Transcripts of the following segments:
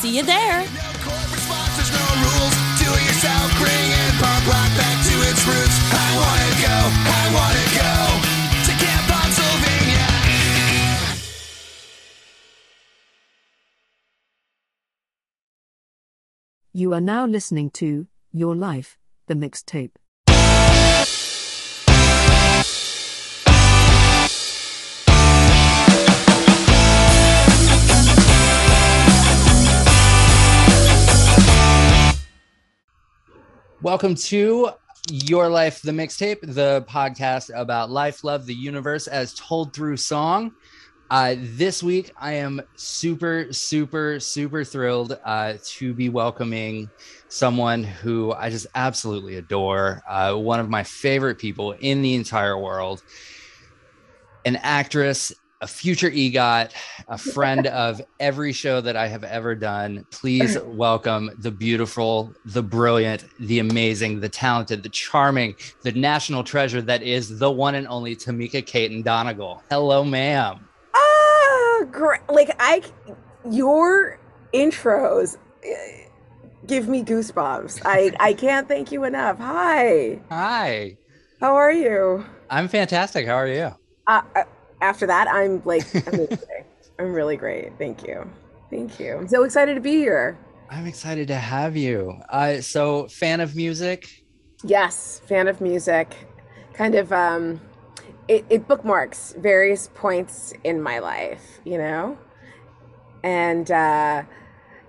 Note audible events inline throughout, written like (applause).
See you there. You are now listening to Your Life, the mixtape. Welcome to Your Life, the Mixtape, the podcast about life, love, the universe as told through song. Uh, this week, I am super, super, super thrilled uh, to be welcoming someone who I just absolutely adore, uh, one of my favorite people in the entire world, an actress, a future EGOT, a (laughs) friend of every show that I have ever done. Please welcome the beautiful, the brilliant, the amazing, the talented, the charming, the national treasure that is the one and only Tamika Katon Donegal. Hello, ma'am. Ah, great. Like I, your intros eh, give me goosebumps. I I can't thank you enough. Hi, Hi. how are you? I'm fantastic. How are you? Uh, uh, after that, I'm like. (laughs) I'm really great. Thank you. Thank you. I'm so excited to be here. I'm excited to have you. Uh, so, fan of music? Yes, fan of music. Kind of, um, it, it bookmarks various points in my life, you know? And uh,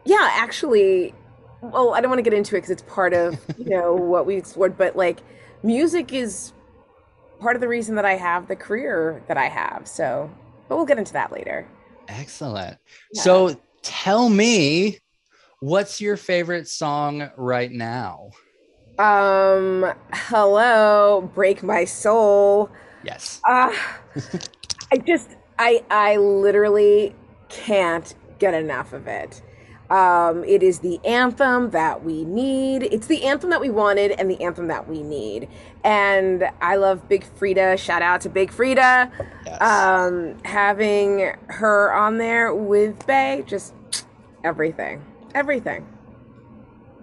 yeah, actually, well, I don't want to get into it because it's part of, you know, what we explored, but like music is part of the reason that I have the career that I have. So, but we'll get into that later. Excellent. Yeah. So, tell me, what's your favorite song right now? Um, hello, break my soul. Yes. Uh, (laughs) I just, I, I literally can't get enough of it. Um, it is the anthem that we need. It's the anthem that we wanted and the anthem that we need. And I love Big Freedia. Shout out to Big Freedia. Yes. Um, having her on there with Bey, just everything, everything.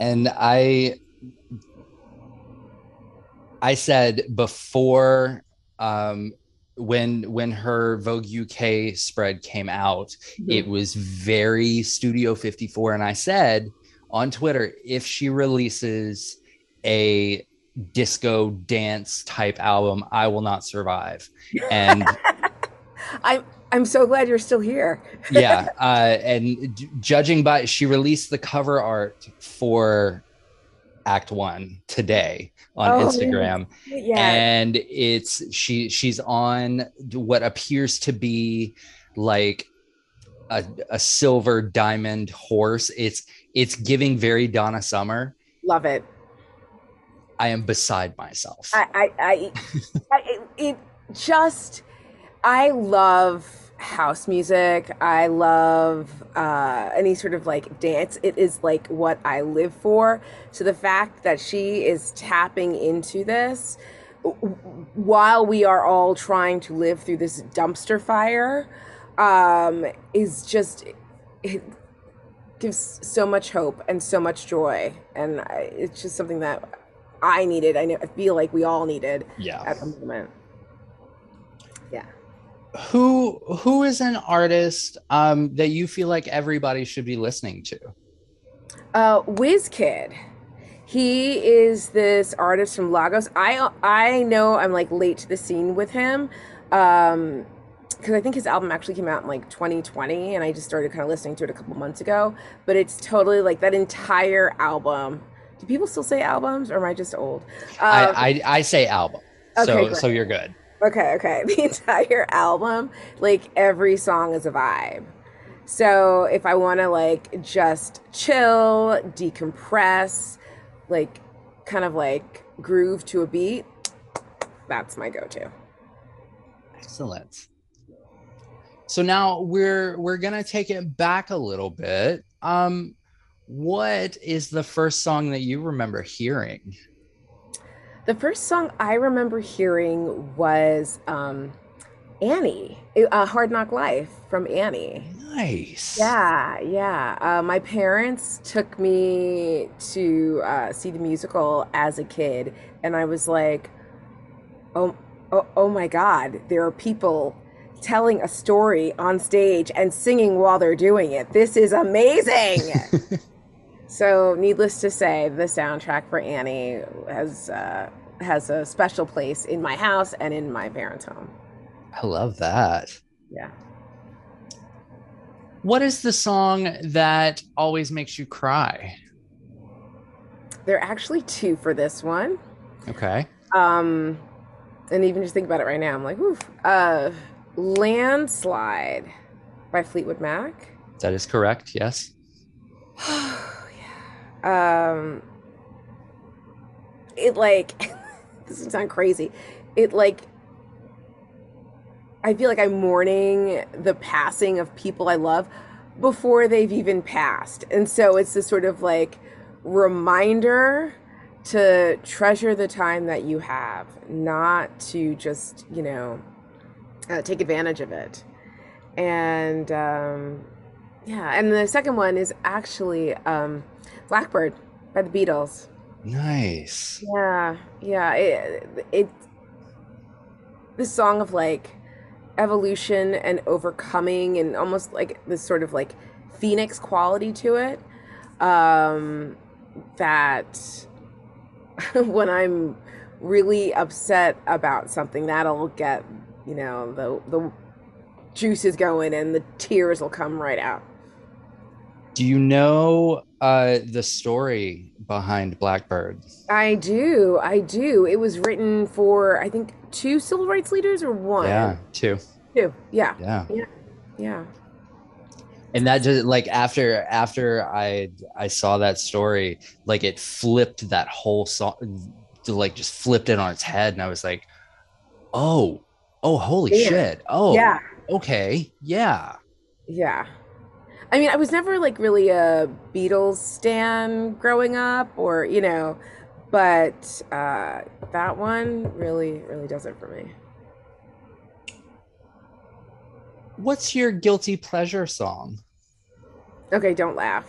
and I I said before um when when her Vogue UK spread came out, it was very Studio 54 and I said on Twitter if she releases a disco dance type album, I will not survive. And (laughs) I'm, I'm so glad you're still here. yeah uh and judging by she released the cover art for act one today on Oh, instagram. Yeah. and it's she she's on what appears to be like a, a silver diamond horse. It's it's giving very donna summer. Love it. i am beside myself. I, I, I, I it, it just, I love house music. I love uh, any sort of like dance. It is like what I live for. So the fact that she is tapping into this while we are all trying to live through this dumpster fire um, is just, it gives so much hope and so much joy. And I, it's just something that I needed. I, know, I feel like we all needed yeah at the moment. Who who is an artist um that you feel like everybody should be listening to Uh, WizKid. He is this artist from Lagos. I I know I'm like late to the scene with him. Um because I think his album actually came out in like 2020 and I just started kind of listening to it a couple months ago. But it's totally like that entire album. Do people still say albums or am I just old? Um, I, I i say album Okay, so great. so you're good Okay, okay. (laughs) The entire album, like every song is a vibe. So if I want to like just chill, decompress, like kind of like groove to a beat, that's my go-to. Excellent. So now we're we're gonna take it back a little bit. Um, what is the first song that you remember hearing? The first song I remember hearing was um, Annie, a Hard Knock Life from Annie. Nice. Yeah, yeah. Uh, my parents took me to uh, see the musical as a kid, and I was like, oh, oh, oh my God, there are people telling a story on stage and singing while they're doing it. This is amazing. (laughs) so, needless to say, the soundtrack for Annie has uh, has a special place in my house and in my parents' home. I love that. Yeah. What is the song that always makes you cry? There are actually two for this one. Okay. Um, and even just think about it right now, I'm like, oof. Uh, Landslide by Fleetwood Mac. That is correct. Yes. (sighs) Yeah. Um, it like, (laughs) this is sound crazy. It like, I feel like I'm mourning the passing of people I love before they've even passed. And so it's this sort of like reminder to treasure the time that you have, not to just, you know, uh, take advantage of it. And um, yeah, and the second one is actually um, Blackbird by the Beatles. Nice. Yeah, yeah. It, it this song of like evolution and overcoming and almost like this sort of like phoenix quality to it. Um, that (laughs) when I'm really upset about something, that'll get you know the the juices going and the tears will come right out. Do you know uh, the story behind Blackbird? I do, I do. It was written for I think two civil rights leaders or one. Yeah, two. two. Yeah, Yeah. yeah, yeah. And that just like after after I I saw that story, like it flipped that whole song, like just flipped it on its head, and I was like, oh, oh, holy Yeah. shit, oh, Yeah. okay, yeah, Yeah. I mean, I was never like really a Beatles stan growing up or, you know, but uh, that one really, really does it for me. What's your guilty pleasure song? Okay, don't laugh.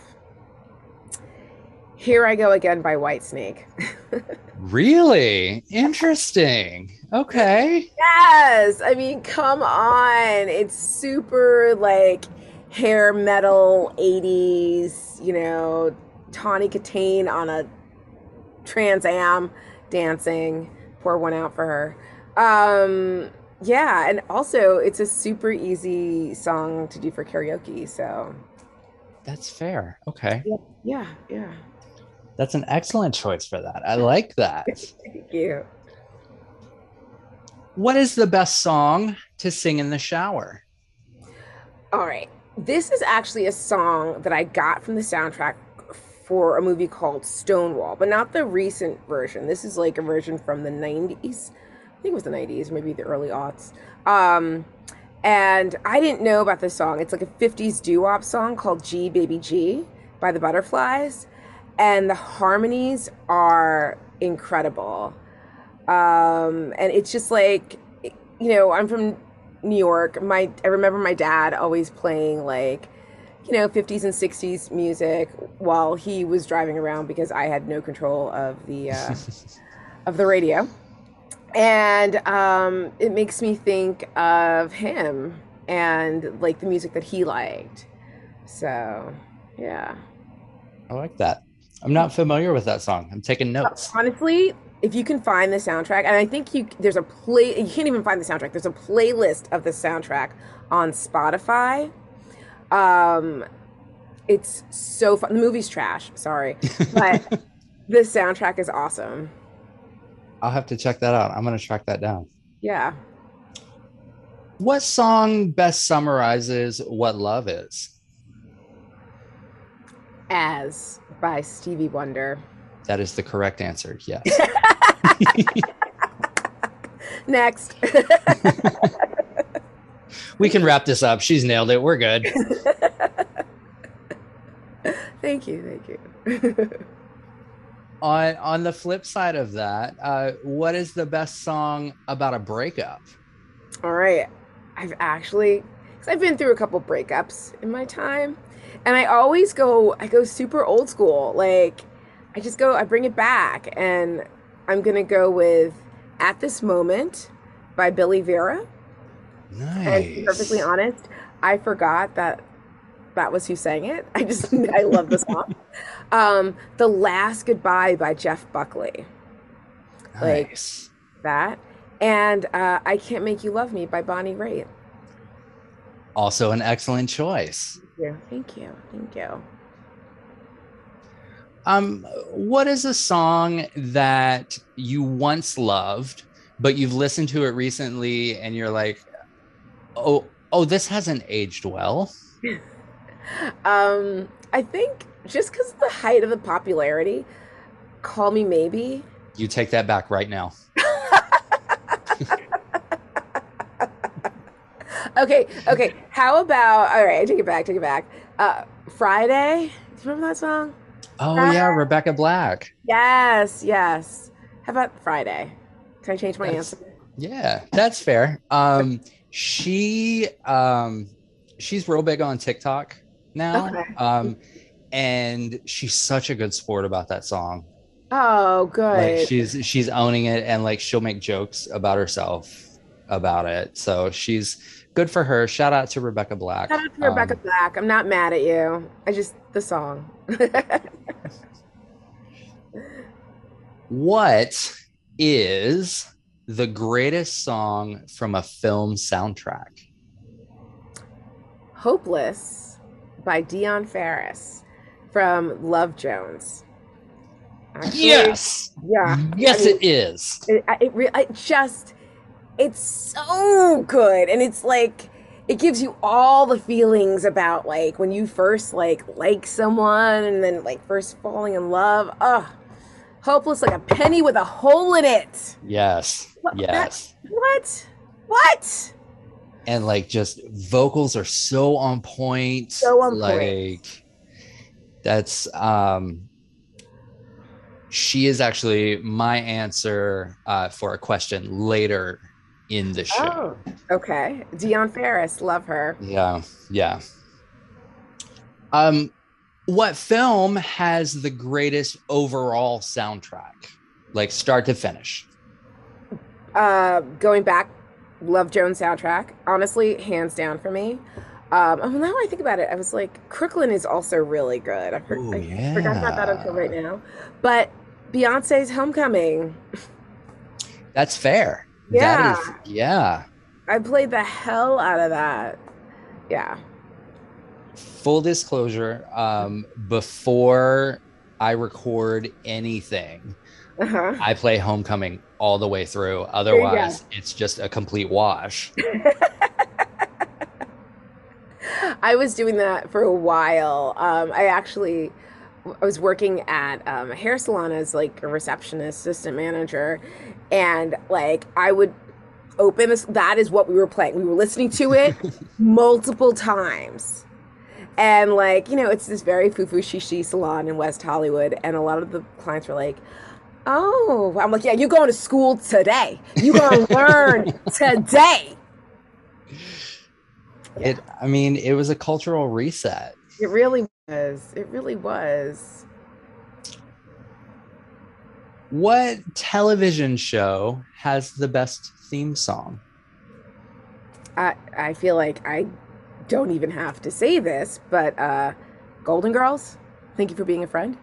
Here I Go Again by Whitesnake. (laughs) Really interesting. Okay. yes! I mean, come on. It's super like hair metal 80s, you know, Tawny Kitaen on a Trans Am dancing. Pour one out for her. Um, yeah, and also it's a super easy song to do for karaoke. So That's fair. Okay. yeah, yeah. That's an excellent choice for that. I like that. (laughs) Thank you. What is the best song to sing in the shower? All right. This is actually a song that I got from the soundtrack for a movie called Stonewall, but not the recent version. This is like a version from the 90s. I think it was the 90s, maybe the early aughts. Um, and I didn't know about this song. It's like a 50s doo wop song called G Baby G by the Butterflies. And the harmonies are incredible. Um, and it's just like, you know, I'm from New York. My I remember my dad always playing like, you know, 50s and 60s music while he was driving around because I had no control of the uh, (laughs) of the radio. And um, it makes me think of him and like the music that he liked. So, yeah. I like that. I'm not familiar with that song. I'm taking notes. Honestly, if you can find the soundtrack, and I think you there's a play you can't even find the soundtrack. There's a playlist of the soundtrack on Spotify. Um it's so fun. The movie's trash, sorry. (laughs) But the soundtrack is awesome. I'll have to check that out. I'm going to track that down. Yeah. What song best summarizes what love is? As by Stevie Wonder. That is the correct answer. Yes. (laughs) Next. (laughs) we can wrap this up. She's nailed it. We're good. (laughs) thank you. Thank you. on on the flip side of that, uh, what is the best song about a breakup? All right. I've actually, because I've been through a couple breakups in my time, and I always go, I go super old school. Like, I just go, I bring it back, and I'm gonna go with "At This Moment" by Billy Vera. Nice. And to be perfectly honest, I forgot that that was who sang it. (laughs) I just, I love the song. Um, "The Last Goodbye" by Jeff Buckley. like- Nice. That. And uh, "I Can't Make You Love Me" by Bonnie Raitt. Also an excellent choice. Yeah, thank you, thank you. Um, what is a song that you once loved, but you've listened to it recently and you're like, oh, oh, this hasn't aged well? (laughs) Um, I think just because of the height of the popularity, "Call Me Maybe." You take that back right now. (laughs) Okay, okay. How about all right? I take it back. Take it back. Uh, Friday. Do you remember that song? Oh yeah, Rebecca Black. Yes, yes. How about Friday? Can I change my That's- answer? Yeah, that's fair. Um, she um, she's real big on TikTok now. Okay. Um, and she's such a good sport about that song. Oh, good. Like she's she's owning it and like she'll make jokes about herself about it. So she's good for her. Shout out to Rebecca Black. Shout out to Rebecca Um, Black. I'm not mad at you. I just the song. (laughs) what is the greatest song from a film soundtrack? Hopeless by Dionne Farris from Love Jones. Actually, Yes. Yeah. Yes, I mean, it is. it, it, re- I just it's so good and it's like it gives you all the feelings about like when you first like like someone and then like first falling in love Ugh. Hopeless like a penny with a hole in it Yes. What- that- Yes. what what And like just vocals are so on point. So on like point. that's um she is actually my answer uh, for a question later in the show. oh okay dionne farris love her Yeah, yeah. Um, what film has the greatest overall soundtrack, like start to finish? uh going back love jones soundtrack honestly hands down for me um oh, now i think about it i was like crooklyn is also really good heard Ooh, i forgot about that until right now but beyonce's homecoming That's fair. Yeah. That is, yeah. i played the hell out of that yeah Full disclosure, um, before I record anything, uh-huh I play Homecoming all the way through. Otherwise, it's just a complete wash. (laughs) I was doing that for a while. Um, I actually I was working at um, a hair salon as like a receptionist, assistant manager, and like I would open this. That is what we were playing. We were listening to it (laughs) multiple times, and like you know, it's this very foo-foo shishi salon in West Hollywood, and a lot of the clients were like. Oh, I'm like, yeah, you're going to school today. You're going (laughs) to learn today. It, I mean, it was a cultural reset. It really was. It really was. What television show has the best theme song? I I feel like I don't even have to say this, but uh Golden Girls, thank you for being a friend.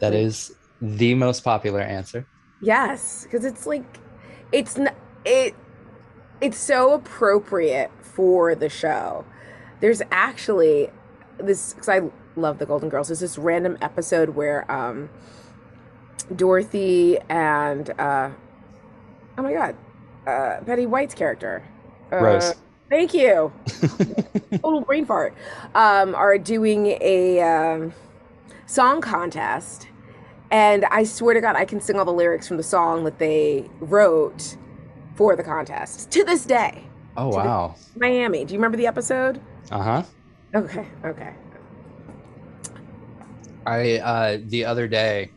That is the most popular answer. Yes, because it's like it's n- it it's so appropriate for the show. There's actually this because I love the Golden Girls. There's this random episode where um Dorothy and uh oh my god, uh Betty White's character. Uh, Rose. Thank you. (laughs) Total brain fart. Um, are doing a um, song contest, and I swear to God, I can sing all the lyrics from the song that they wrote for the contest to this day. Oh wow. Miami. Do you remember the episode? Uh huh. Okay. Okay. I uh the other day,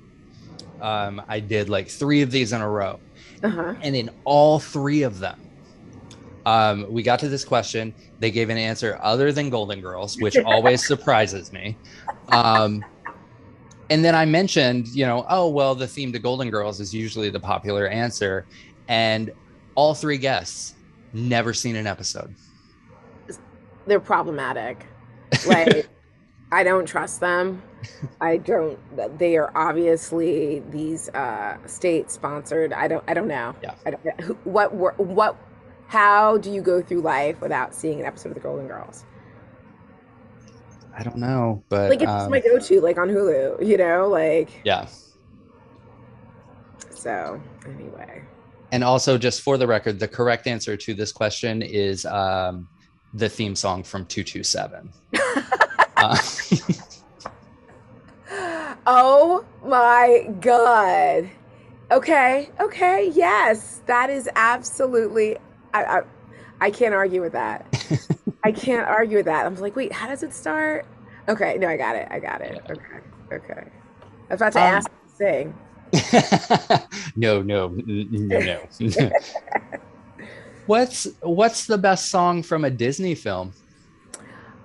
um, I did like three of these in a row, Uh huh. and in all three of them, um, we got to this question. They gave an answer other than Golden Girls, which always (laughs) surprises me. Um, and then I mentioned, you know, oh well, the theme to Golden Girls is usually the popular answer, and all three guests never seen an episode. They're problematic. Like, (laughs) I don't trust them. I don't. They are obviously these uh, state sponsored. I don't. I don't know. Yeah. I don't. What? wor- What? How do you go through life without seeing an episode of The Golden Girls? I don't know, but Like it's um, my go-to, like on Hulu. You know, like yeah. so. Anyway, And also, just for the record, the correct answer to this question is um, the theme song from 227. (laughs) uh, (laughs) oh my god. Okay. Okay. Yes, that is absolutely. I. I, I can't argue with that. (laughs) I can't argue with that. I'm like, wait, how does it start? Okay, no, I got it. I got it. Okay, okay. I was about to Um, ask to sing. (laughs) no, no, no, no. (laughs) what's what's the best song from a Disney film?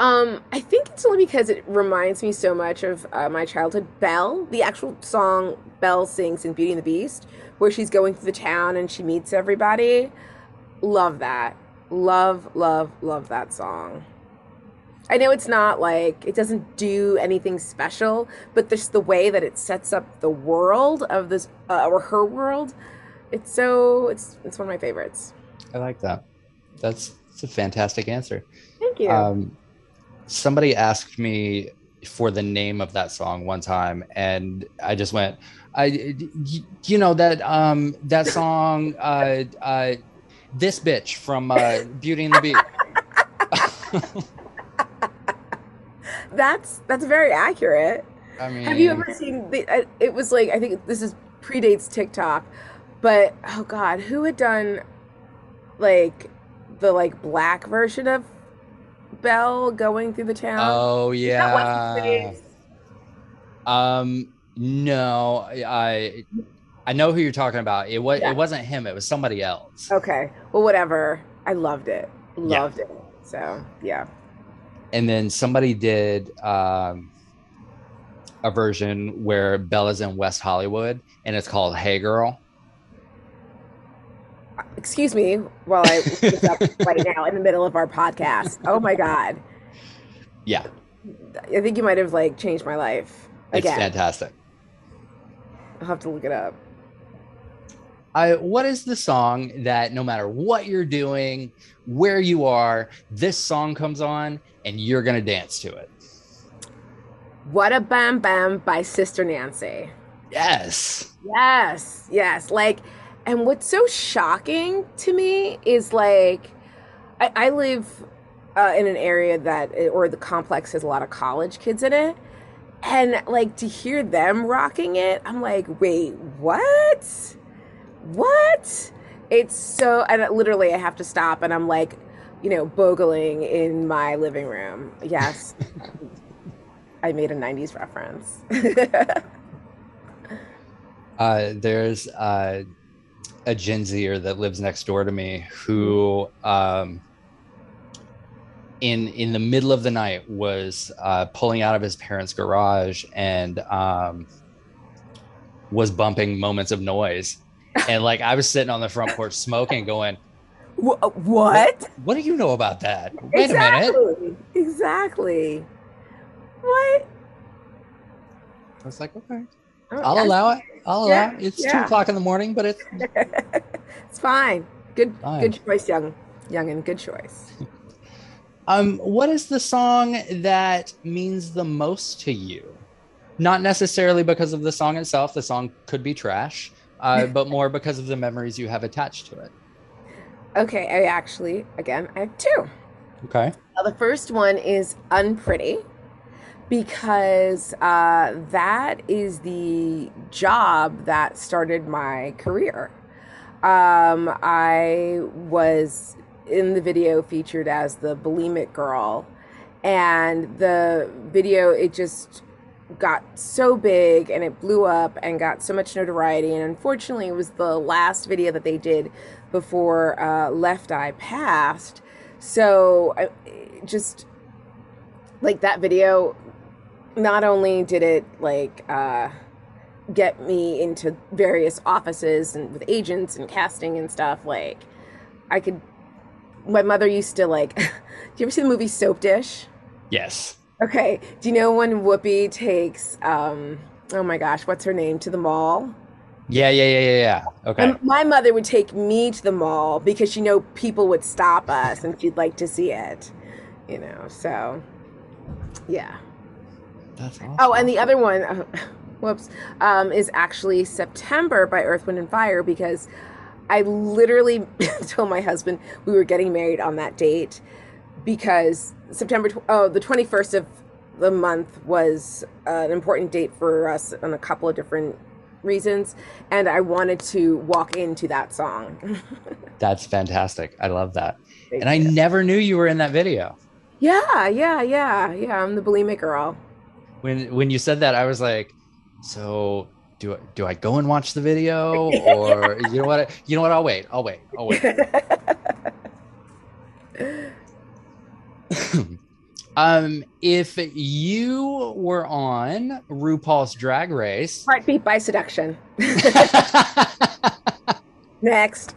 Um, I think it's only because it reminds me so much of uh, my childhood. Belle, the actual song Belle sings in Beauty and the Beast, where she's going through the town and she meets everybody. Love that. Love, love, love that song. I know it's not like it doesn't do anything special, but just the way that it sets up the world of this uh, or her world, it's so it's it's one of my favorites. I like that. That's, that's a fantastic answer. Thank you. Um, somebody asked me for the name of that song one time, and I just went, I you know that um that song, uh, uh, this bitch from uh, Beauty and the Beast. (laughs) that's that's very accurate. I mean, Have you ever seen the? uh, It was like I think this is predates TikTok, but oh god, who had done like the like black version of Belle going through the town? Oh Is that what's his yeah. Um, no, I I know who you're talking about. It was Yeah. it wasn't him. It was somebody else. Okay, well whatever. I loved it. Yeah. Loved it. So yeah. and then somebody did um, a version where Bella's in West Hollywood, and it's called "Hey Girl." Excuse me while I look up (laughs) right now in the middle of our podcast. Oh my god, Yeah, I think you might have like changed my life it's fantastic. I'll have to look it up. I, what is the song that no matter what you're doing, where you are, this song comes on and you're gonna dance to it? What a Bam Bam by Sister Nancy. Yes. Yes, yes. Like, and what's so shocking to me is like, I, I live uh, in an area that, or the complex has a lot of college kids in it. And like to hear them rocking it, I'm like, wait, what? What? It's so, and it- literally I have to stop and I'm like, you know, bogling in my living room. Yes. (laughs) I made a 90s reference. (laughs) Uh, there's uh, a Gen Zer that lives next door to me who, um, in in the middle of the night, was uh, pulling out of his parents' garage and um, was bumping "Moments of Noise," and like I was sitting on the front porch smoking, going, Wh- what? "What do you know about that? Wait a minute." exactly. Exactly. What? I was like, "Okay, Oh, I'll that's- allow it. I'll Yeah, allow it. It's two o'clock in the morning, but it's (laughs) It's fine. Good. Fine. Good choice, young, young, and good choice. (laughs) Um, what is the song that means the most to you? Not necessarily because of the song itself. The song could be trash, uh, (laughs) but more because of the memories you have attached to it. Okay, I actually, again, I have two. Okay. Now, the first one is Unpretty because uh, that is the job that started my career. Um, I was in the video featured as the bulimic girl, and the video it just got so big and it blew up and got so much notoriety. And unfortunately, it was the last video that they did before uh, Left Eye passed. So I just like that video not only did it like uh, get me into various offices and with agents and casting and stuff, like I could. My mother used to like. (laughs) do you ever see the movie Soap Dish? Yes. Okay. Do you know when Whoopi takes um oh my gosh, what's her name to the mall? Yeah, yeah, yeah, yeah, yeah. Okay. And my mother would take me to the mall because she know people would stop us and she'd like to see it. You know, so yeah. That's awesome. Oh, and the other one, uh, (laughs) whoops, um, is actually September by Earth, Wind, and Fire because I literally (laughs) told my husband we were getting married on that date because September, tw- oh, the 21st of the month was uh, an important date for us on a couple of different reasons. And I wanted to walk into that song. (laughs) That's fantastic. I love that. Thank And I never knew you were in that video. yeah, yeah, yeah, yeah. I'm the bulimic girl. When when you said that, I was like, so do I, do I go and watch the video (laughs) or you know what? You know what? I'll wait. I'll wait. I'll wait. (laughs) (laughs) um, if you were on RuPaul's Drag Race, Heartbeat by Seduction. (laughs) Next.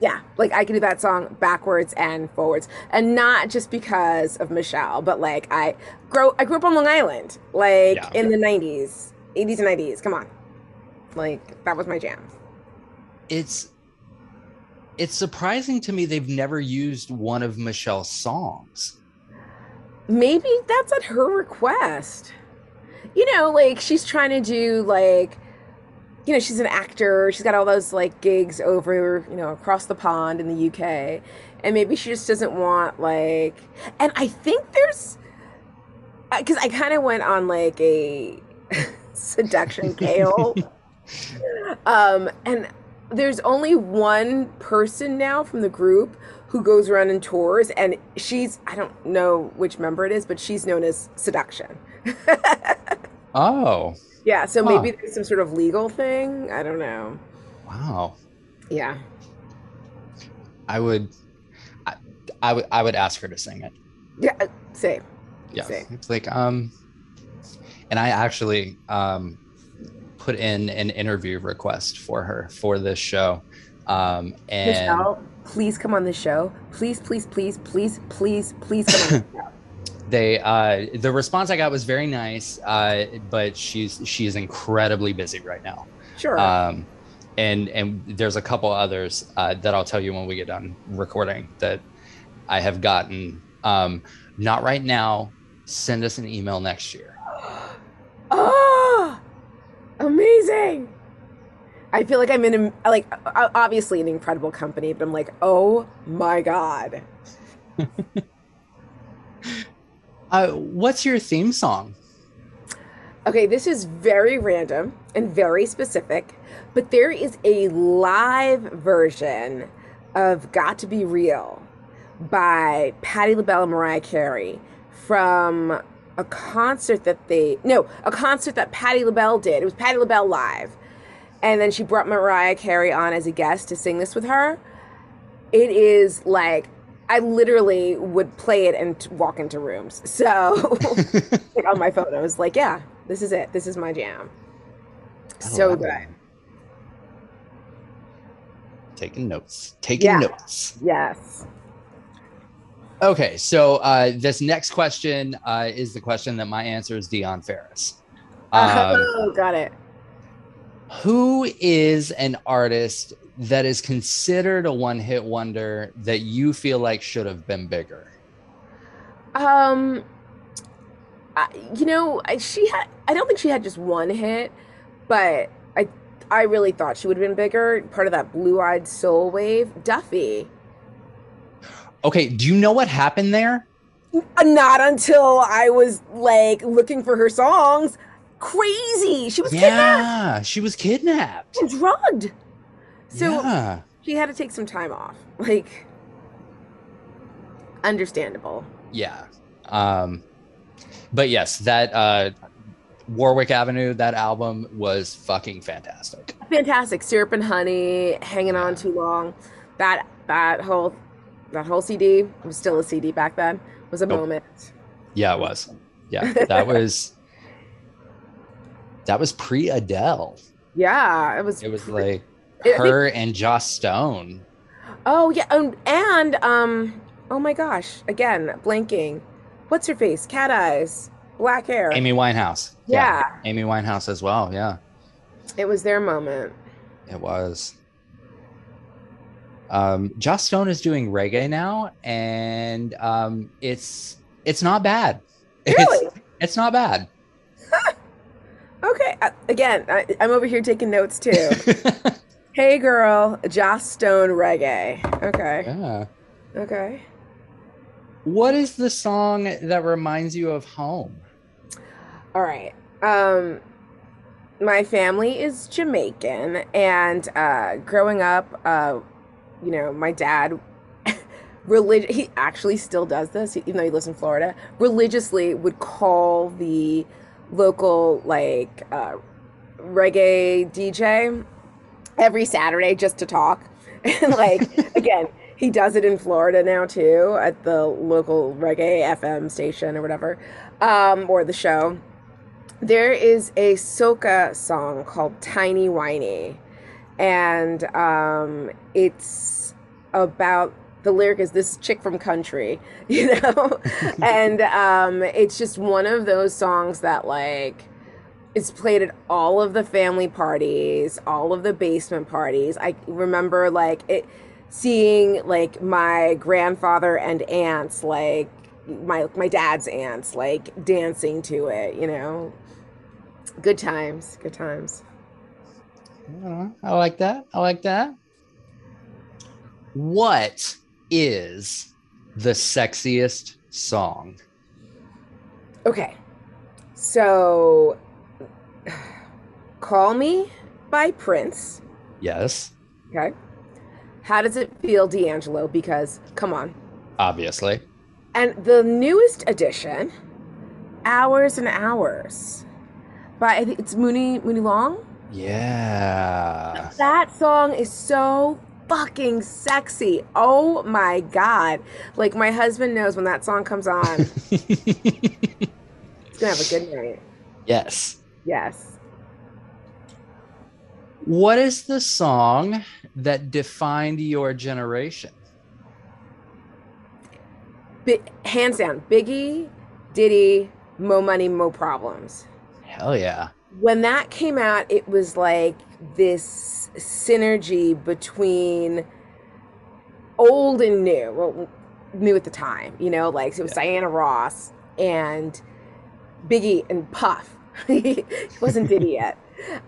yeah, like I can do that song backwards and forwards, and not just because of Michelle, but like I grow, I grew up on Long Island, like Yeah. in the '90s, '80s and '90s. Come on, like that was my jam. it's it's surprising to me they've never used one of Michelle's songs. Maybe that's at her request. You know, like she's trying to do like you know, she's an actor. She's got all those like gigs over, you know, across the pond in the UK. And maybe she just doesn't want like and I think there's cuz I kind of went on like a (laughs) seduction (laughs) kale. um and there's only one person now from the group who goes around and tours and she's I don't know which member it is, but she's known as seduction. (laughs) Oh, Yeah, so Huh. maybe there's some sort of legal thing. I don't know. wow. Yeah. I would I, I would I would ask her to sing it. Yeah, uh, same. Yeah. Same. It's like um and I actually um put in an interview request for her for this show. Um and Michelle, please come on the show. Please, please, please, please, please, please come on the show. (laughs) they uh the response I got was very nice, uh, but she's she is incredibly busy right now. Sure. um, and and there's a couple others uh, that I'll tell you when we get done recording that I have gotten. Um, not right now. Send us an email next year. (gasps) oh, amazing. I feel like I'm in a, like obviously an incredible company, but I'm like, oh my god. (laughs) Uh, what's your theme song? Okay, this is very random and very specific, but there is a live version of Got to Be Real by Patti LaBelle and Mariah Carey from a concert that they, no, a concert that Patti LaBelle did. It was Patti LaBelle live. And then she brought Mariah Carey on as a guest to sing this with her. It is like, I literally would play it and walk into rooms. (laughs) So, (laughs) like on my phone, I was like, yeah, this is it. This is my jam. So good. it. Taking notes. Taking Yeah. notes. Yes. Okay, so uh, this next question uh, is the question that my answer is Dionne Farris. Um, oh, got it. who is an artist that is considered a one-hit wonder that you feel like should have been bigger? Um, I, you know, I, she had. I don't think she had just one hit, but I, I really thought she would have been bigger. Part of that blue-eyed soul wave, Duffy. Okay, do you know what happened there? Not until I was like looking for her songs. Crazy. She was kidnapped Yeah, she was kidnapped. and drugged. So yeah. she had to take some time off. Like, understandable. Yeah. Um, but yes, that uh, Warwick Avenue, that album was fucking fantastic. Fantastic. Syrup and honey, hanging on too long. That that whole that whole CD it was still a CD back then. Was a Nope. moment. Yeah, it was. Yeah, that (laughs) was that was pre Adele. Yeah, it was. It was like It- her and Joss Stone. Oh yeah, um, and um, oh my gosh, again blanking. What's her face? Cat eyes, black hair. Amy Winehouse. Yeah. Amy Winehouse as well. Yeah, It was their moment. it was. Um, Joss Stone is doing reggae now, and um, it's it's not bad. (laughs) Really? It's, it's not bad. (laughs) Okay. Uh, again, I, I'm over here taking notes too. (laughs) hey girl, Joss Stone reggae. Okay. yeah. Okay. What is the song that reminds you of home? All right. Um, my family is Jamaican, and uh, growing up, uh, you know, my dad, (laughs) relig- he actually still does this, even though he lives in Florida. Religiously, would call the local like uh, reggae DJ every Saturday just to talk, (laughs) and like (laughs) again. He does it in Florida now too, at the local reggae FM station or whatever, um, or the show there is a soca song called Tiny Winey, and um, it's about the lyric is this chick from country, (laughs) you know, (laughs) and um, it's just one of those songs that like is played at all of the family parties, all of the basement parties. I remember like it seeing like my grandfather and aunts like my my dad's aunts like dancing to it, you know. Good times, good times. I like that. I like that. What is the sexiest song? Okay. So Call Me by Prince. Yes, Okay. How does it feel, D'Angelo? Because come on. obviously. And the newest edition, Hours and Hours. By I think it's Muni Muni Long. Yeah. That song is so fucking sexy. Oh my god. Like my husband knows when that song comes on, (laughs) he's gonna have a good night. yes. Yes. What is the song that defined your generation? Bi- hands down, Biggie, Diddy, Mo Money, Mo Problems. Hell yeah. When that came out, it was like this synergy between old and new. Well, new at the time, you know, like it was Diana Ross and Biggie and Puff. (laughs) he wasn't Diddy yet.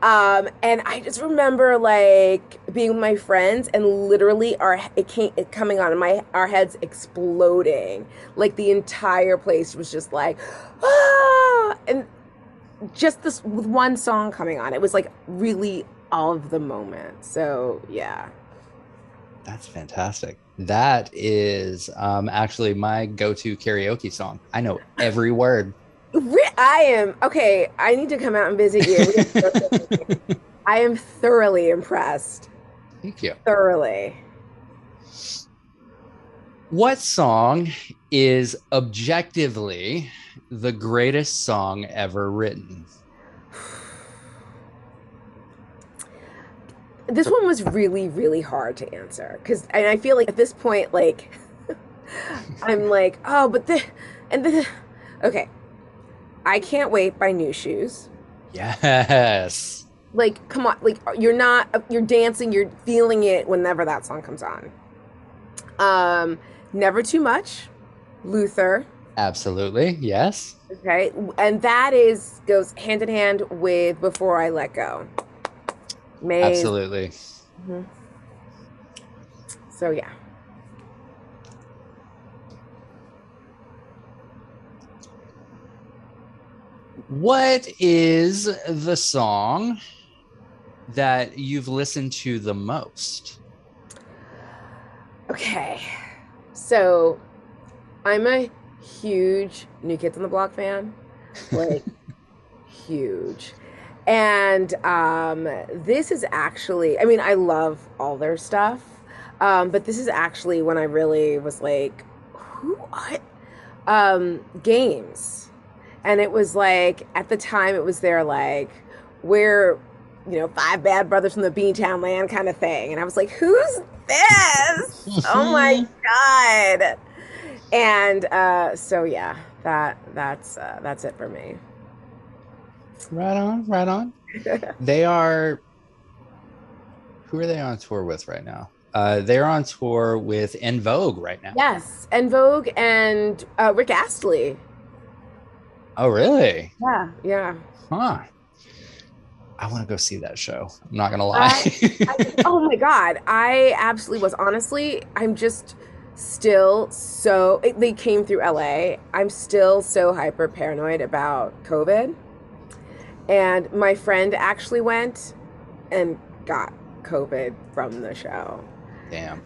Um, and I just remember like being with my friends and literally our it came it coming on and my our heads exploding. Like the entire place was just like ah! and just this with one song coming on, it was like really all of the moment. So yeah. That's fantastic. That is um, actually my go to karaoke song. I know every word. I am okay. I need to come out and visit you. We have to go something. (laughs) I am thoroughly impressed. Thank you. Thoroughly. What song is objectively the greatest song ever written? This one was really, really hard to answer because, and I feel like at this point, like, (laughs) I'm like, oh, but the, and the, okay, I can't wait by Nu Shooz. Yes. Like, come on, like you're not, you're dancing, you're feeling it whenever that song comes on. Um, never too much, Luther. Absolutely. Yes. Okay, and that is goes hand in hand with before I let go. May Absolutely. Mm-hmm. so yeah. What is the song that you've listened to the most? Okay. So I'm a huge New Kids on the Block fan. (laughs) Like huge. And um this is actually I mean, I love all their stuff. Um, but this is actually when I really was like, who what? Um, games. And it was like at the time it was their like we're you know, five bad brothers from the Beantown land kind of thing. And I was like, who's this? (laughs) oh my god. And uh so yeah, that that's uh, that's it for me. Right on, right on. (laughs) they are. Who are they on tour with right now? Uh, they're on tour with En Vogue right now. Yes, En Vogue and uh, Rick Astley. Oh, really? Yeah, yeah. Huh. I want to go see that show. I'm not gonna lie. I, oh my god, I absolutely was. Honestly, I'm just still so. It, they came through LA. I'm still so hyper paranoid about COVID. And my friend actually went and got COVID from the show. Damn.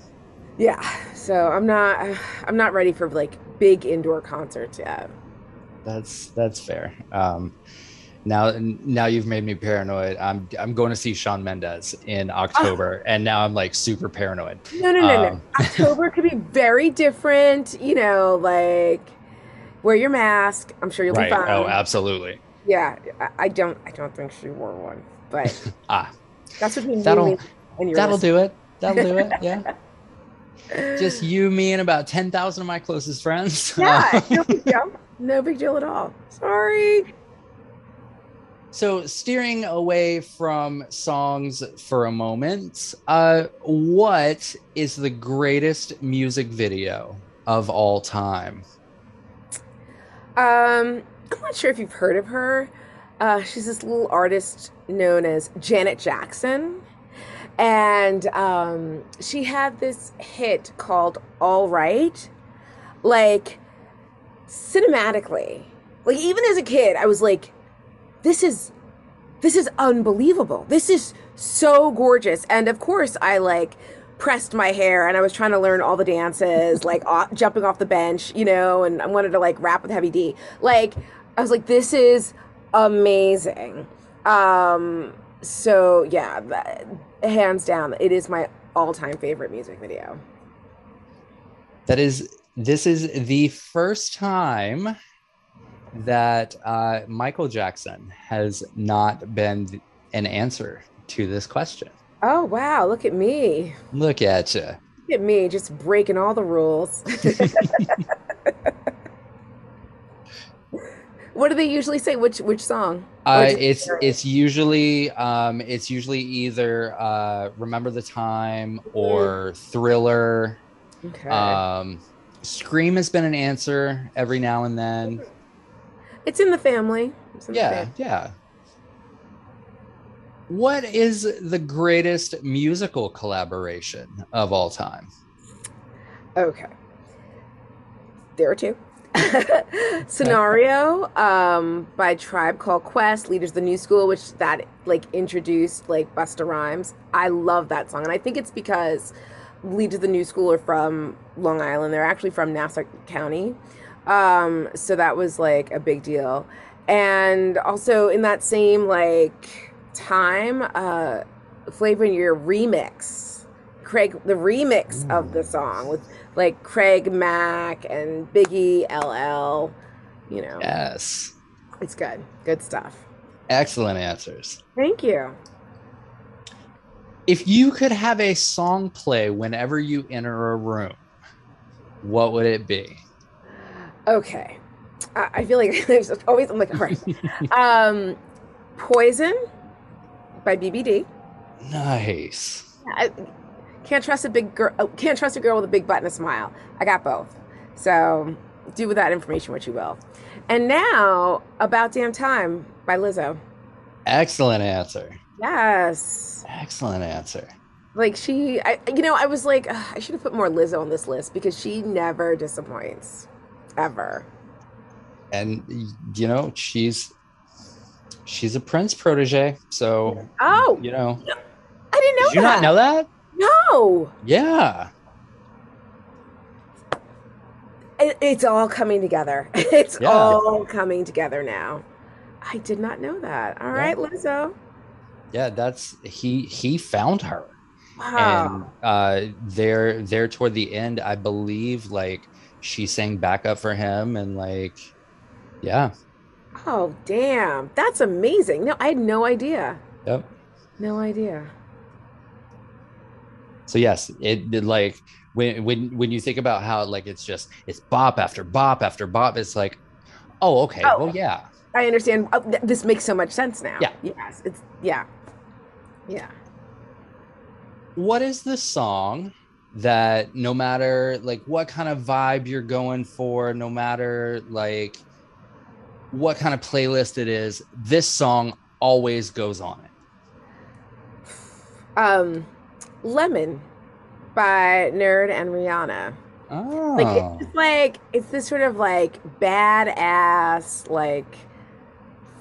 Yeah, so I'm not. I'm not ready for like big indoor concerts yet. That's that's fair. Um, now now you've made me paranoid. I'm I'm going to see Shawn Mendes in October, and now I'm like super paranoid. No, no, no, Um, no. (laughs) October could be very different. You know, like wear your mask. I'm sure you'll Right. be fine. Oh, absolutely. Yeah, I, I don't. I don't think she wore one, but (laughs) Ah, that's That'll- you and that'll do it. That'll do it. (laughs) Yeah. Just you, me, and about ten thousand of my closest friends. Yeah, no big deal. No big deal at all. Sorry. So, steering away from songs for a moment, uh, what is the greatest music video of all time? Um, I'm not sure if you've heard of her. Uh, she's this little artist known as Janet Jackson. And um, she had this hit called All Right. Like, cinematically, like, even as a kid, I was like, this is this is unbelievable. This is so gorgeous. And of course, I like pressed my hair and I was trying to learn all the dances, (laughs) like off, jumping off the bench, you know, and I wanted to like rap with Heavy D. Like, I was like, this is amazing. Um, so yeah, that, hands down, it is my all-time favorite music video. That is, this is the first time that uh, Michael Jackson has not been an answer to this question. Oh wow, look at me. Look at you. Look at me just breaking all the rules. (laughs) what do they usually say? Which which song? Uh, it's it's usually um, it's usually either uh, "Remember the Time" or "Thriller." okay. Um, "Scream" has been an answer every now and then. It's in the family. In the Yeah, yeah. What is the greatest musical collaboration of all time? Okay. There are two. (laughs) Scenario um, by Tribe Called Quest, Leaders of the New School, which that like introduced like Busta Rhymes. I love that song, and I think it's because Leaders of the New School are from Long Island. They're actually from Nassau County, um, so that was like a big deal. And also in that same like time, uh, Flava in Ya Ear remix, Craig, the remix of the song with like Craig Mack and Biggie LL. You know, Yes. it's good. Good stuff. Excellent answers. Thank you. If you could have a song play whenever you enter a room, what would it be? Okay. I, I feel like (laughs) there's always, I'm like, all right. (laughs) um, Poison by BBD. Nice. I can't trust a big girl. oh, Can't trust a girl with a big butt and a smile. I got both. So do with that information what you will. And now, About Damn Time by Lizzo. Excellent answer. Yes. Excellent answer. Like she, I, you know, I was like, "Ugh, I should have put more Lizzo on this list because she never disappoints, ever. And you know, she's she's a Prince protege. So Oh, you know, I didn't know did you that. not know that? No, Yeah. it, it's all coming together. (laughs) It's Yeah. all coming together now. I did not know that. All right, Lizzo. Yeah, that's he he found her. Wow. and uh there there toward the end i believe like she sang backup for him and like yeah oh, damn. That's amazing. No, I had no idea. yep No idea. so yes it did like when when when you think about how like it's just it's bop after bop after bop it's like oh okay Oh. well yeah I understand. Oh, th- this makes so much sense now. Yeah. Yes. It's yeah. Yeah. what is the song that no matter like what kind of vibe you're going for no matter like what kind of playlist it is this song always goes on it Um, Lemon by N.E.R.D and Rihanna. oh Like it's just like it's this sort of like badass, like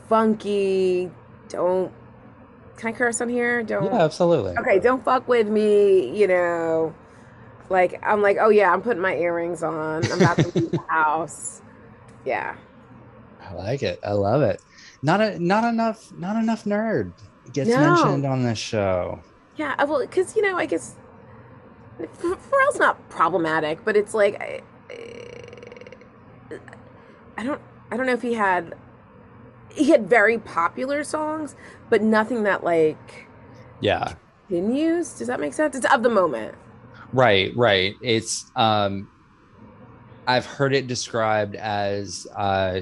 funky. Don't can I curse on here? Don't. yeah absolutely Okay, don't fuck with me. You know, like I'm like, oh yeah, I'm putting my earrings on. I'm about to leave the (laughs) house. Yeah. I like it. I love it. Not a not enough not enough N.E.R.D gets No. mentioned on this show. Yeah, I- well, because you know, I guess Ph- Pharrell's not problematic, but it's like I, I don't, I don't know if he had, he had very popular songs, but nothing that like Yeah. continues. Does that make sense? It's of the moment. Right, right. It's um I've heard it described as uh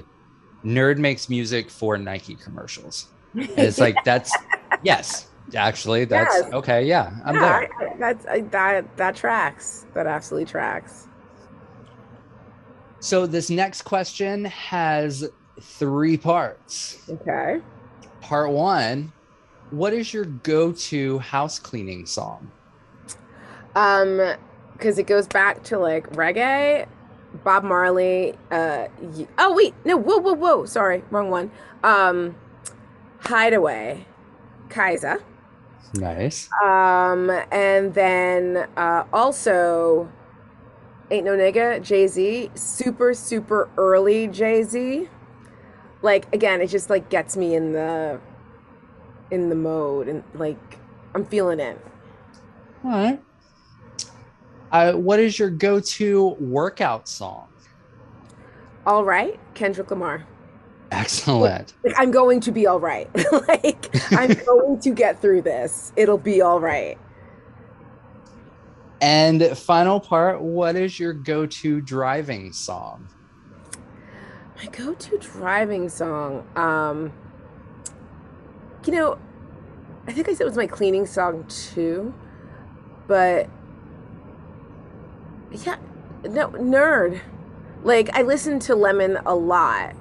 N.E.R.D makes music for Nike commercials. And it's like that's (laughs) yes, actually that's Yes. okay, yeah. I'm yeah, there. That's I, that that tracks. That absolutely tracks. So this next question has three parts. Okay. Part 1, what is your go-to house cleaning song? Um, because it goes back to like reggae, Bob Marley. Uh, y- oh wait, no, whoa, whoa, whoa, sorry, wrong one. Um, Hideaway, Kiesza. Nice. Um, and then uh, also, Ain't No Nigga, Jay Z, super super early Jay Z. Like again, it just like gets me in the in the mode and like I'm feeling it. All right. Uh, what is your go-to workout song? All right, Kendrick Lamar. Excellent. Like I'm going to be all right. (laughs) like I'm (laughs) going to get through this. It'll be all right. And final part, what is your go-to driving song? My go-to driving song. Um you know, I think I said it was my cleaning song too. But yeah, no N.E.R.D. Like I listen to Lemon a lot.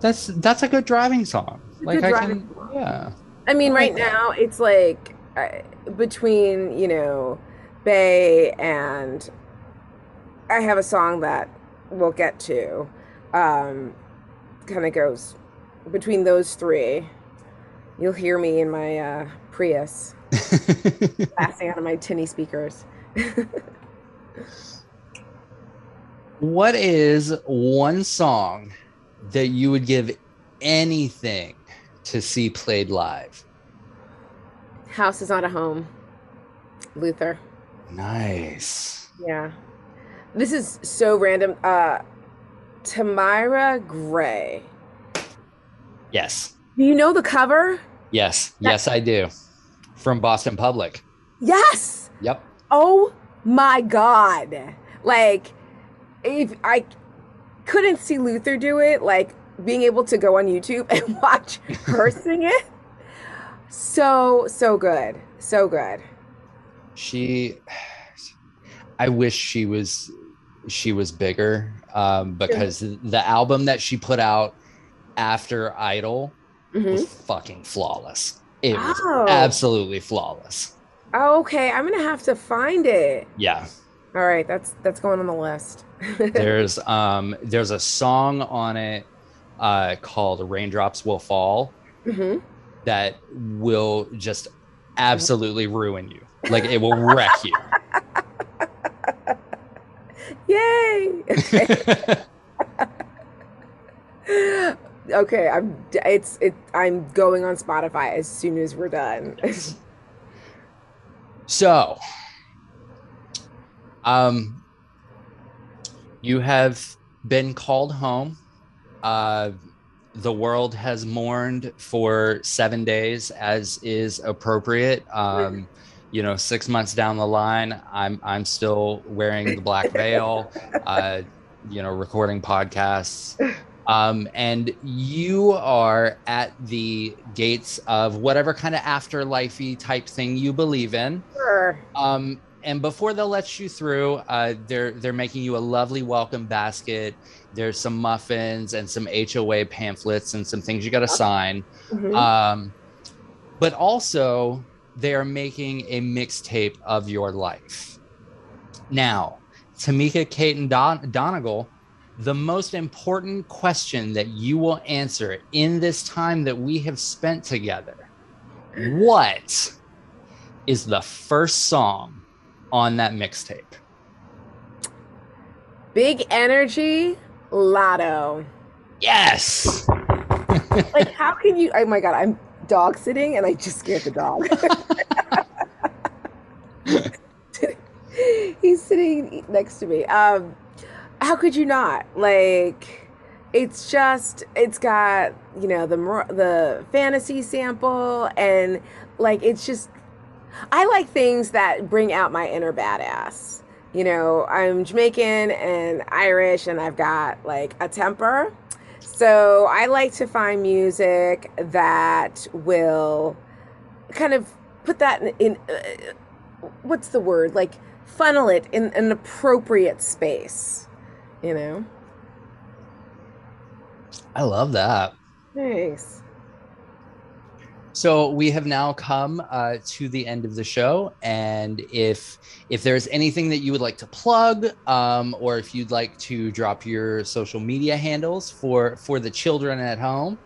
That's that's a good driving song. Like good I can, song. yeah. I mean, I right like now it's like uh, between you know Bey and I have a song that we'll get to. Um, kind of goes between those three. You'll hear me in my uh, Prius (laughs) blasting out of my tinny speakers. What is one song that you would give anything to see played live? House is not a home. Luther. Nice. Yeah. This is so random. Uh, Tamyra Gray. Yes. Do you know the cover? Yes. Yes, I do. From Boston Public. Yes. Yep. Oh my god. Like if I couldn't see Luther do it, like being able to go on YouTube (laughs) and watch her sing it. So so good. So good. She I wish she was she was bigger um because the album that she put out after Idol Mhm. was fucking flawless. It was Oh. absolutely flawless. Oh, okay, I'm gonna have to find it. Yeah. All right, that's that's going on the list. (laughs) There's um there's a song on it uh, called Raindrops Will Fall hmm that will just absolutely ruin you. Like it will wreck you. (laughs) Yay! (laughs) okay, I'm. It's it. I'm going on Spotify as soon as we're done. So, um, you have been called home. Uh, the world has mourned for seven days, as is appropriate. Um, you know, six months down the line, I'm I'm still wearing the black veil. Uh, you know, recording podcasts. Um, and you are at the gates of whatever kind of afterlifey type thing you believe in. Sure. Um, and before they'll let you through, uh, they're they're making you a lovely welcome basket. There's some muffins and some HOA pamphlets and some things you got to sign. Mhm. Um, but also, they are making a mixtape of your life. Now, Tamika, Katon Don- Donegal, the most important question that you will answer in this time that we have spent together what is the first song on that mixtape? Big energy, Latto. Yes. (laughs) Like, how can you? Oh my god, I'm dog sitting and I just scared the dog. (laughs) (laughs) He's sitting next to me. Um, how could you not? Like, it's just it's got you know the the fantasy sample and like it's just I like things that bring out my inner badass. You know, I'm Jamaican and Irish and I've got like a temper. So I like to find music that will kind of put that in, in uh, what's the word? Like funnel it in an appropriate space, you know? I love that. Thanks. So we have now come uh, to the end of the show, and if if there's anything that you would like to plug, um, or if you'd like to drop your social media handles for for the children at home,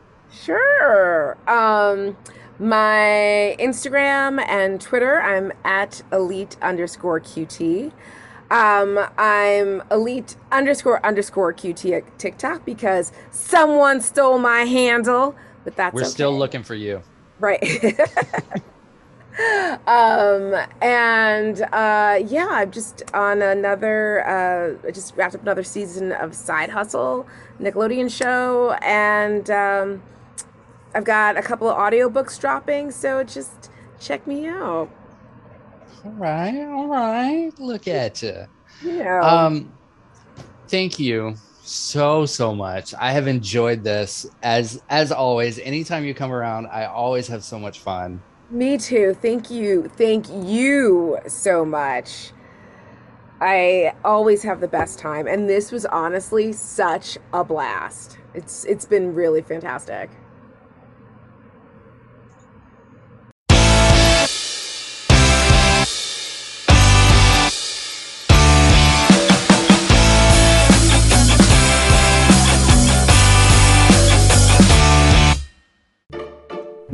Sure. Um, my Instagram and Twitter, I'm at elite underscore QT. Um, I'm elite underscore underscore QT at TikTok because someone stole my handle, but that's we're still looking for you. Right. (laughs) um, and uh, yeah, I'm just on another, uh, I just wrapped up another season of Side Hustle, Nickelodeon show, and um, I've got a couple of audiobooks dropping, so just check me out. All right, all right. Look at you. Know, Um, thank you so so much. I have enjoyed this as as always. Anytime you come around, I always have so much fun. me too. Thank you. Thank you so much. I always have the best time, and this was honestly such a blast. It's it's been really fantastic.